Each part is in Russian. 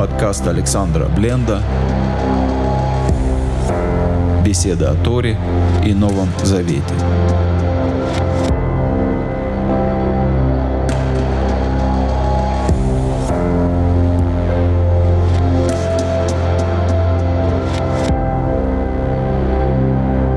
Подкаст Александра Бленда. Беседа о Торе и Новом Завете.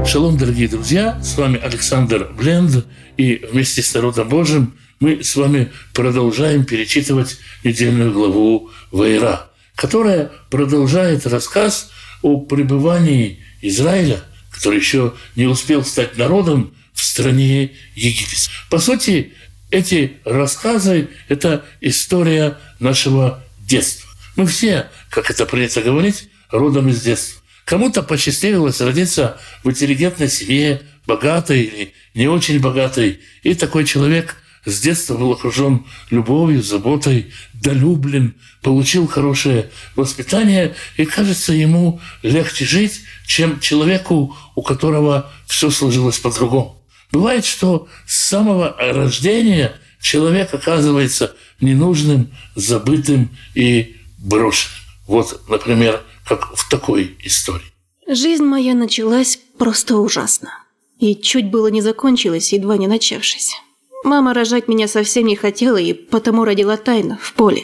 Шалом, дорогие друзья, с вами Александр Бленд, и вместе с народом Божьим мы с вами продолжаем перечитывать недельную главу Вайра, которая продолжает рассказ о пребывании Израиля, который еще не успел стать народом в стране Египет. По сути, эти рассказы – это история нашего детства. Мы все, как это принято говорить, родом из детства. Кому-то посчастливилось родиться в интеллигентной семье, богатой или не очень богатой. И такой человек с детства был окружен любовью, заботой, долюблен, получил хорошее воспитание, и кажется ему легче жить, чем человеку, у которого все сложилось по-другому. Бывает, что с самого рождения человек оказывается ненужным, забытым и брошенным. Вот, например, как в такой истории. Жизнь моя началась просто ужасно. И чуть было не закончилась, едва не начавшись. Мама рожать меня совсем не хотела и потому родила тайно, в поле.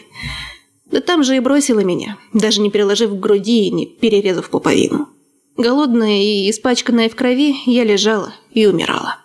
Да там же и бросила меня, даже не переложив к груди и не перерезав пуповину. Голодная и испачканная в крови, я лежала и умирала.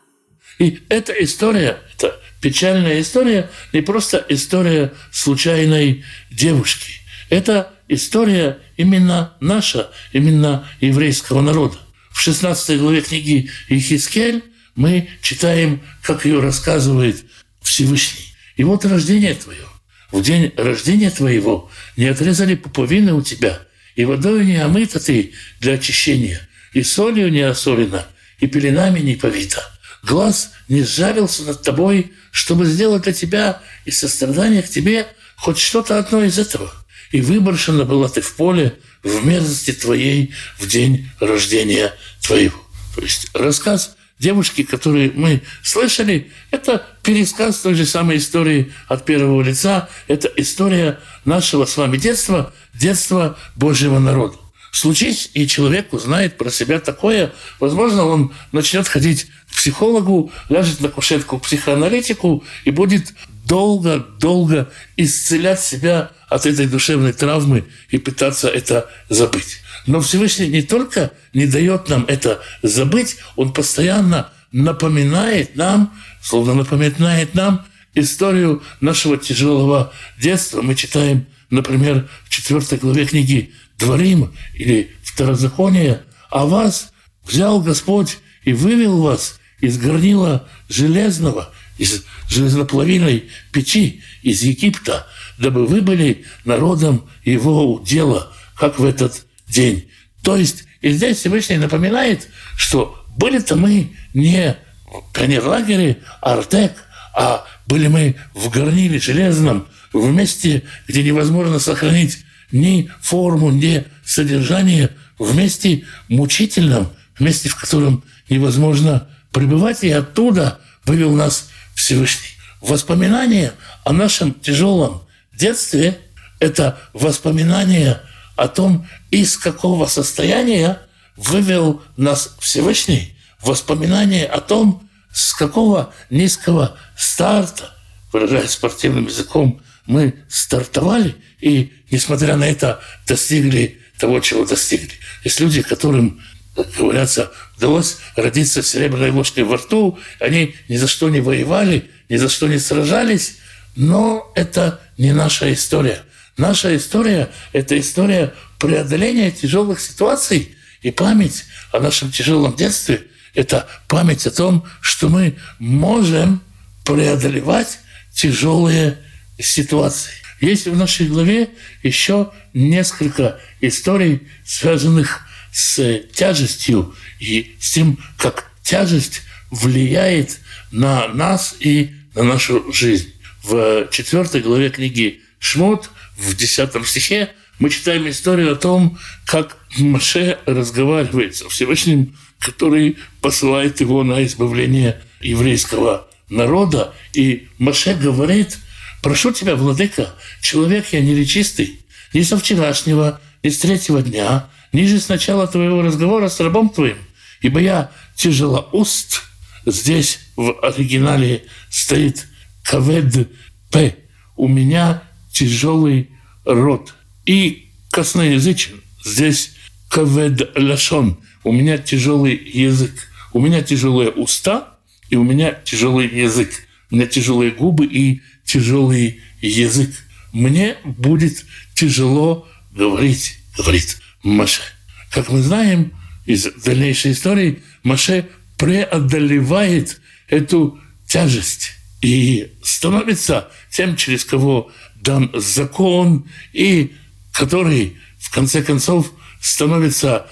И эта история, это печальная история, не просто история случайной девушки. Это история именно наша, именно еврейского народа. В 16 главе книги Ехискель мы читаем, как ее рассказывает Всевышний. И вот рождение твое. В день рождения твоего не отрезали пуповины у тебя, и водой не омыта ты для очищения, и солью не осолена, и пеленами не повита. Глаз не сжалился над тобой, чтобы сделать для тебя и сострадание к тебе хоть что-то одно из этого – и выброшена была ты в поле в мерзости твоей в день рождения твоего. То есть рассказ девушки, который мы слышали, это пересказ той же самой истории от первого лица. Это история нашего с вами детства, детства Божьего народа. Случись, и человек узнает про себя такое, возможно, он начнет ходить к психологу, ляжет на кушетку к психоаналитику и будет долго-долго исцелять себя от этой душевной травмы и пытаться это забыть. Но Всевышний не только не дает нам это забыть, Он постоянно напоминает нам, словно напоминает нам историю нашего тяжелого детства. Мы читаем, например, в 4 главе книги «Дворим» или «Второзаконие», «А вас взял Господь и вывел вас из горнила железного, из железноплавильной печи из Египта, дабы вы были народом его дела, как в этот день. То есть и здесь Всевышний напоминает, что были-то мы не в пионерлагере Артек, а были мы в горниле железном, в месте, где невозможно сохранить ни форму, ни содержание, в месте мучительном, в месте, в котором невозможно пребывать, и оттуда вывел нас Всевышний. Воспоминание о нашем тяжелом детстве – это воспоминание о том, из какого состояния вывел нас Всевышний, воспоминание о том, с какого низкого старта, выражаясь спортивным языком, мы стартовали и, несмотря на это, достигли того, чего достигли. Есть люди, которым как говорится, удалось родиться с серебряной ложкой во рту. Они ни за что не воевали, ни за что не сражались, но это не наша история. Наша история – это история преодоления тяжелых ситуаций и память о нашем тяжелом детстве – это память о том, что мы можем преодолевать тяжелые ситуации. Есть в нашей главе еще несколько историй, связанных с тяжестью и с тем, как тяжесть влияет на нас и на нашу жизнь. В четвертой главе книги Шмот, в десятом стихе, мы читаем историю о том, как Маше разговаривает со Всевышним, который посылает его на избавление еврейского народа. И Маше говорит, прошу тебя, владыка, человек я неречистый, ни со вчерашнего, ни с третьего дня, ниже с начала твоего разговора с рабом твоим, ибо я тяжело уст. Здесь в оригинале стоит кавед п. У меня тяжелый рот. И косноязычен. Здесь кавед лашон. У меня тяжелый язык. У меня тяжелые уста, и у меня тяжелый язык. У меня тяжелые губы и тяжелый язык. Мне будет тяжело говорить, говорит Маше. Как мы знаем из дальнейшей истории, Маше преодолевает эту тяжесть и становится тем, через кого дан закон, и который, в конце концов, становится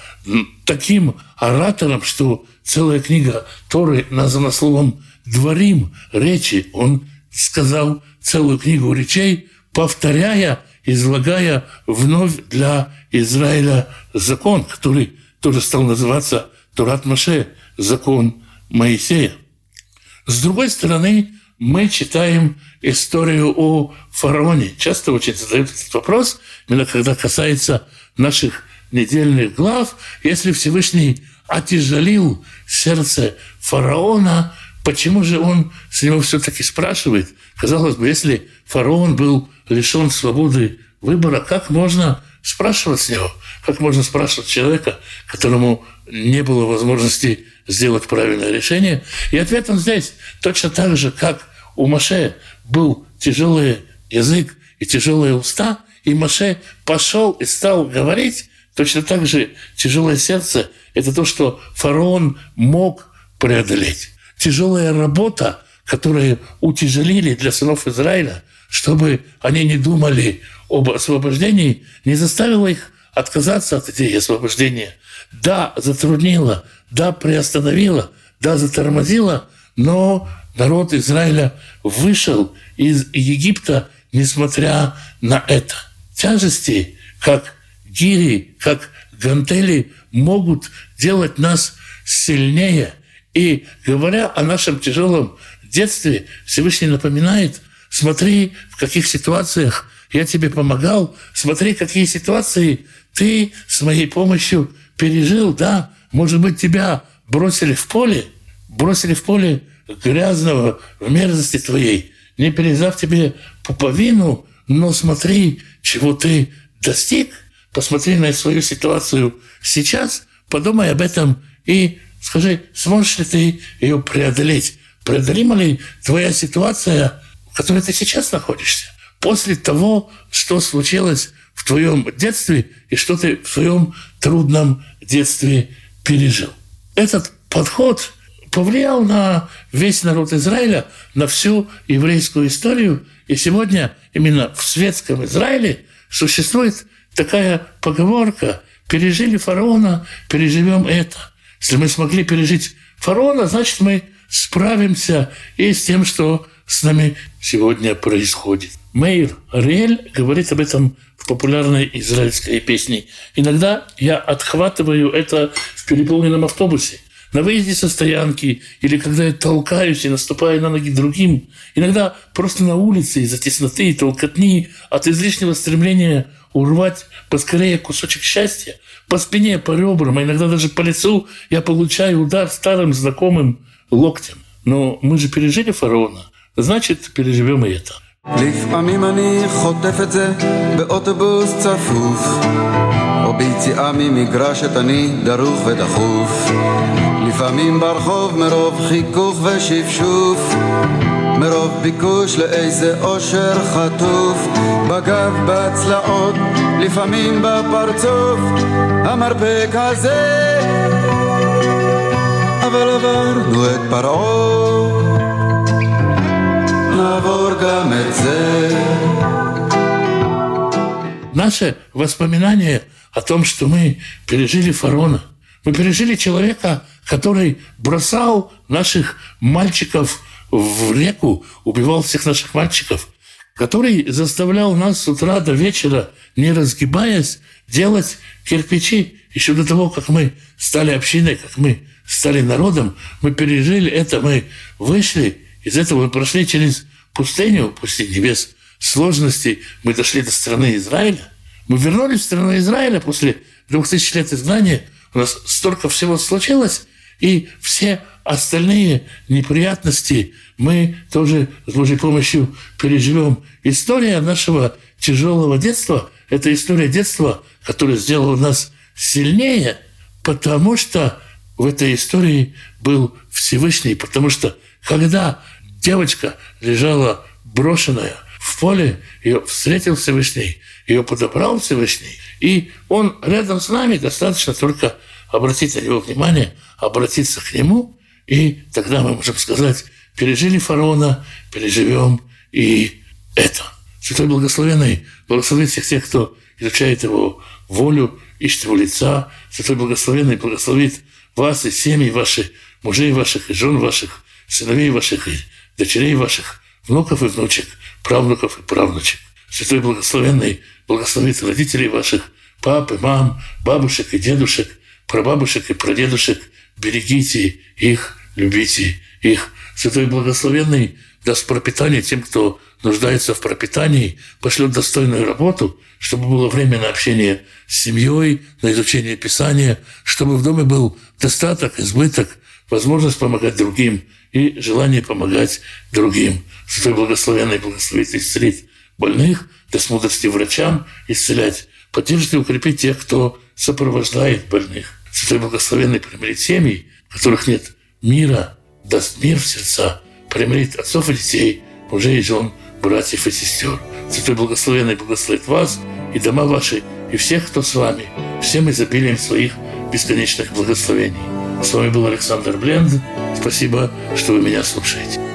таким оратором, что целая книга Торы названа словом «дворим», речи. Он сказал целую книгу речей, повторяя, излагая вновь для Израиля закон, который тоже стал называться Турат Маше, закон Моисея. С другой стороны, мы читаем историю о фараоне. Часто очень задают этот вопрос, именно когда касается наших недельных глав, если Всевышний отяжелил сердце фараона, почему же он с него все-таки спрашивает? Казалось бы, если фараон был лишен свободы выбора, как можно спрашивать с него? Как можно спрашивать человека, которому не было возможности сделать правильное решение? И ответ он здесь точно так же, как у Маше был тяжелый язык и тяжелые уста, и Маше пошел и стал говорить, точно так же тяжелое сердце – это то, что фараон мог преодолеть. Тяжелая работа, которую утяжелили для сынов Израиля, чтобы они не думали об освобождении, не заставила их отказаться от идеи освобождения. Да, затруднила, да, приостановила, да, затормозила, но народ Израиля вышел из Египта, несмотря на это. Тяжести, как гири, как гантели, могут делать нас сильнее. И говоря о нашем тяжелом детстве, Всевышний напоминает, смотри, в каких ситуациях я тебе помогал, смотри, какие ситуации ты с моей помощью пережил, да, может быть, тебя бросили в поле, бросили в поле грязного в мерзости твоей, не перезав тебе пуповину, но смотри, чего ты достиг, посмотри на свою ситуацию сейчас, подумай об этом и скажи, сможешь ли ты ее преодолеть? Преодолима ли твоя ситуация, в которой ты сейчас находишься? После того, что случилось в твоем детстве и что ты в своем трудном детстве пережил. Этот подход повлиял на весь народ Израиля, на всю еврейскую историю. И сегодня именно в светском Израиле существует такая поговорка «пережили фараона, переживем это». Если мы смогли пережить фараона, значит, мы справимся и с тем, что с нами сегодня происходит. Мейр Ариэль говорит об этом в популярной израильской песне. Иногда я отхватываю это в переполненном автобусе – на выезде со стоянки или когда я толкаюсь и наступаю на ноги другим, иногда просто на улице из-за тесноты и толкотни, от излишнего стремления урвать поскорее кусочек счастья, по спине, по ребрам, а иногда даже по лицу я получаю удар старым знакомым локтем. Но мы же пережили фараона, значит, переживем и это. לפעמים אני חוטף את זה באוטובוס צפוף או ביציאה ממגרשת אני דרוך ודחוף לפעמים ברחוב מרוב חיכוך ושפשוף מרוב ביקוש לאיזה אושר חטוף בגב, בצלעות, לפעמים בפרצוף המרפק הזה אבל עברנו את פרעה נעבור גם את זה Наше воспоминание о том, что мы пережили фараона, мы пережили человека, который бросал наших мальчиков в реку, убивал всех наших мальчиков, который заставлял нас с утра до вечера, не разгибаясь, делать кирпичи. Еще до того, как мы стали общиной, как мы стали народом, мы пережили это, мы вышли из этого, мы прошли через пустыню, пустыню без сложностей, мы дошли до страны Израиля, Мы вернулись в страну Израиля после двух тысяч лет изгнания. У нас столько всего случилось, и все остальные неприятности мы тоже с Божьей помощью переживем. История нашего тяжелого детства – это история детства, которая сделала нас сильнее, потому что в этой истории был Всевышний, потому что когда девочка лежала брошенная в поле, ее встретил Всевышний, ее подобрал Всевышний, и он рядом с нами, достаточно только обратить на него внимание, обратиться к нему, и тогда мы можем сказать, пережили фараона, переживем и это. Святой Благословенный благословит всех тех, кто изучает его волю, ищет его лица. Святой Благословенный благословит вас и семьи ваши, мужей ваших и жен ваших, сыновей ваших и дочерей ваших, внуков и внучек, правнуков и правнучек. Святой Благословенный благословит родителей ваших, пап и мам, бабушек и дедушек, прабабушек и прадедушек. Берегите их, любите их. Святой Благословенный даст пропитание тем, кто нуждается в пропитании, пошлет достойную работу, чтобы было время на общение с семьей, на изучение Писания, чтобы в доме был достаток, избыток, возможность помогать другим и желание помогать другим. Святой Благословенный благословит и исцелит больных, даст мудрости врачам исцелять, поддержит и укрепит тех, кто сопровождает больных. Святой Благословенный примирит семьи, в которых нет мира, даст мир в сердца, примирит отцов и детей, мужей и жен, братьев и сестер. Святой Благословенный благословит вас и дома ваши, и всех, кто с вами, всем изобилием своих бесконечных благословений. С вами был Александр Бленд. Спасибо, что вы меня слушаете.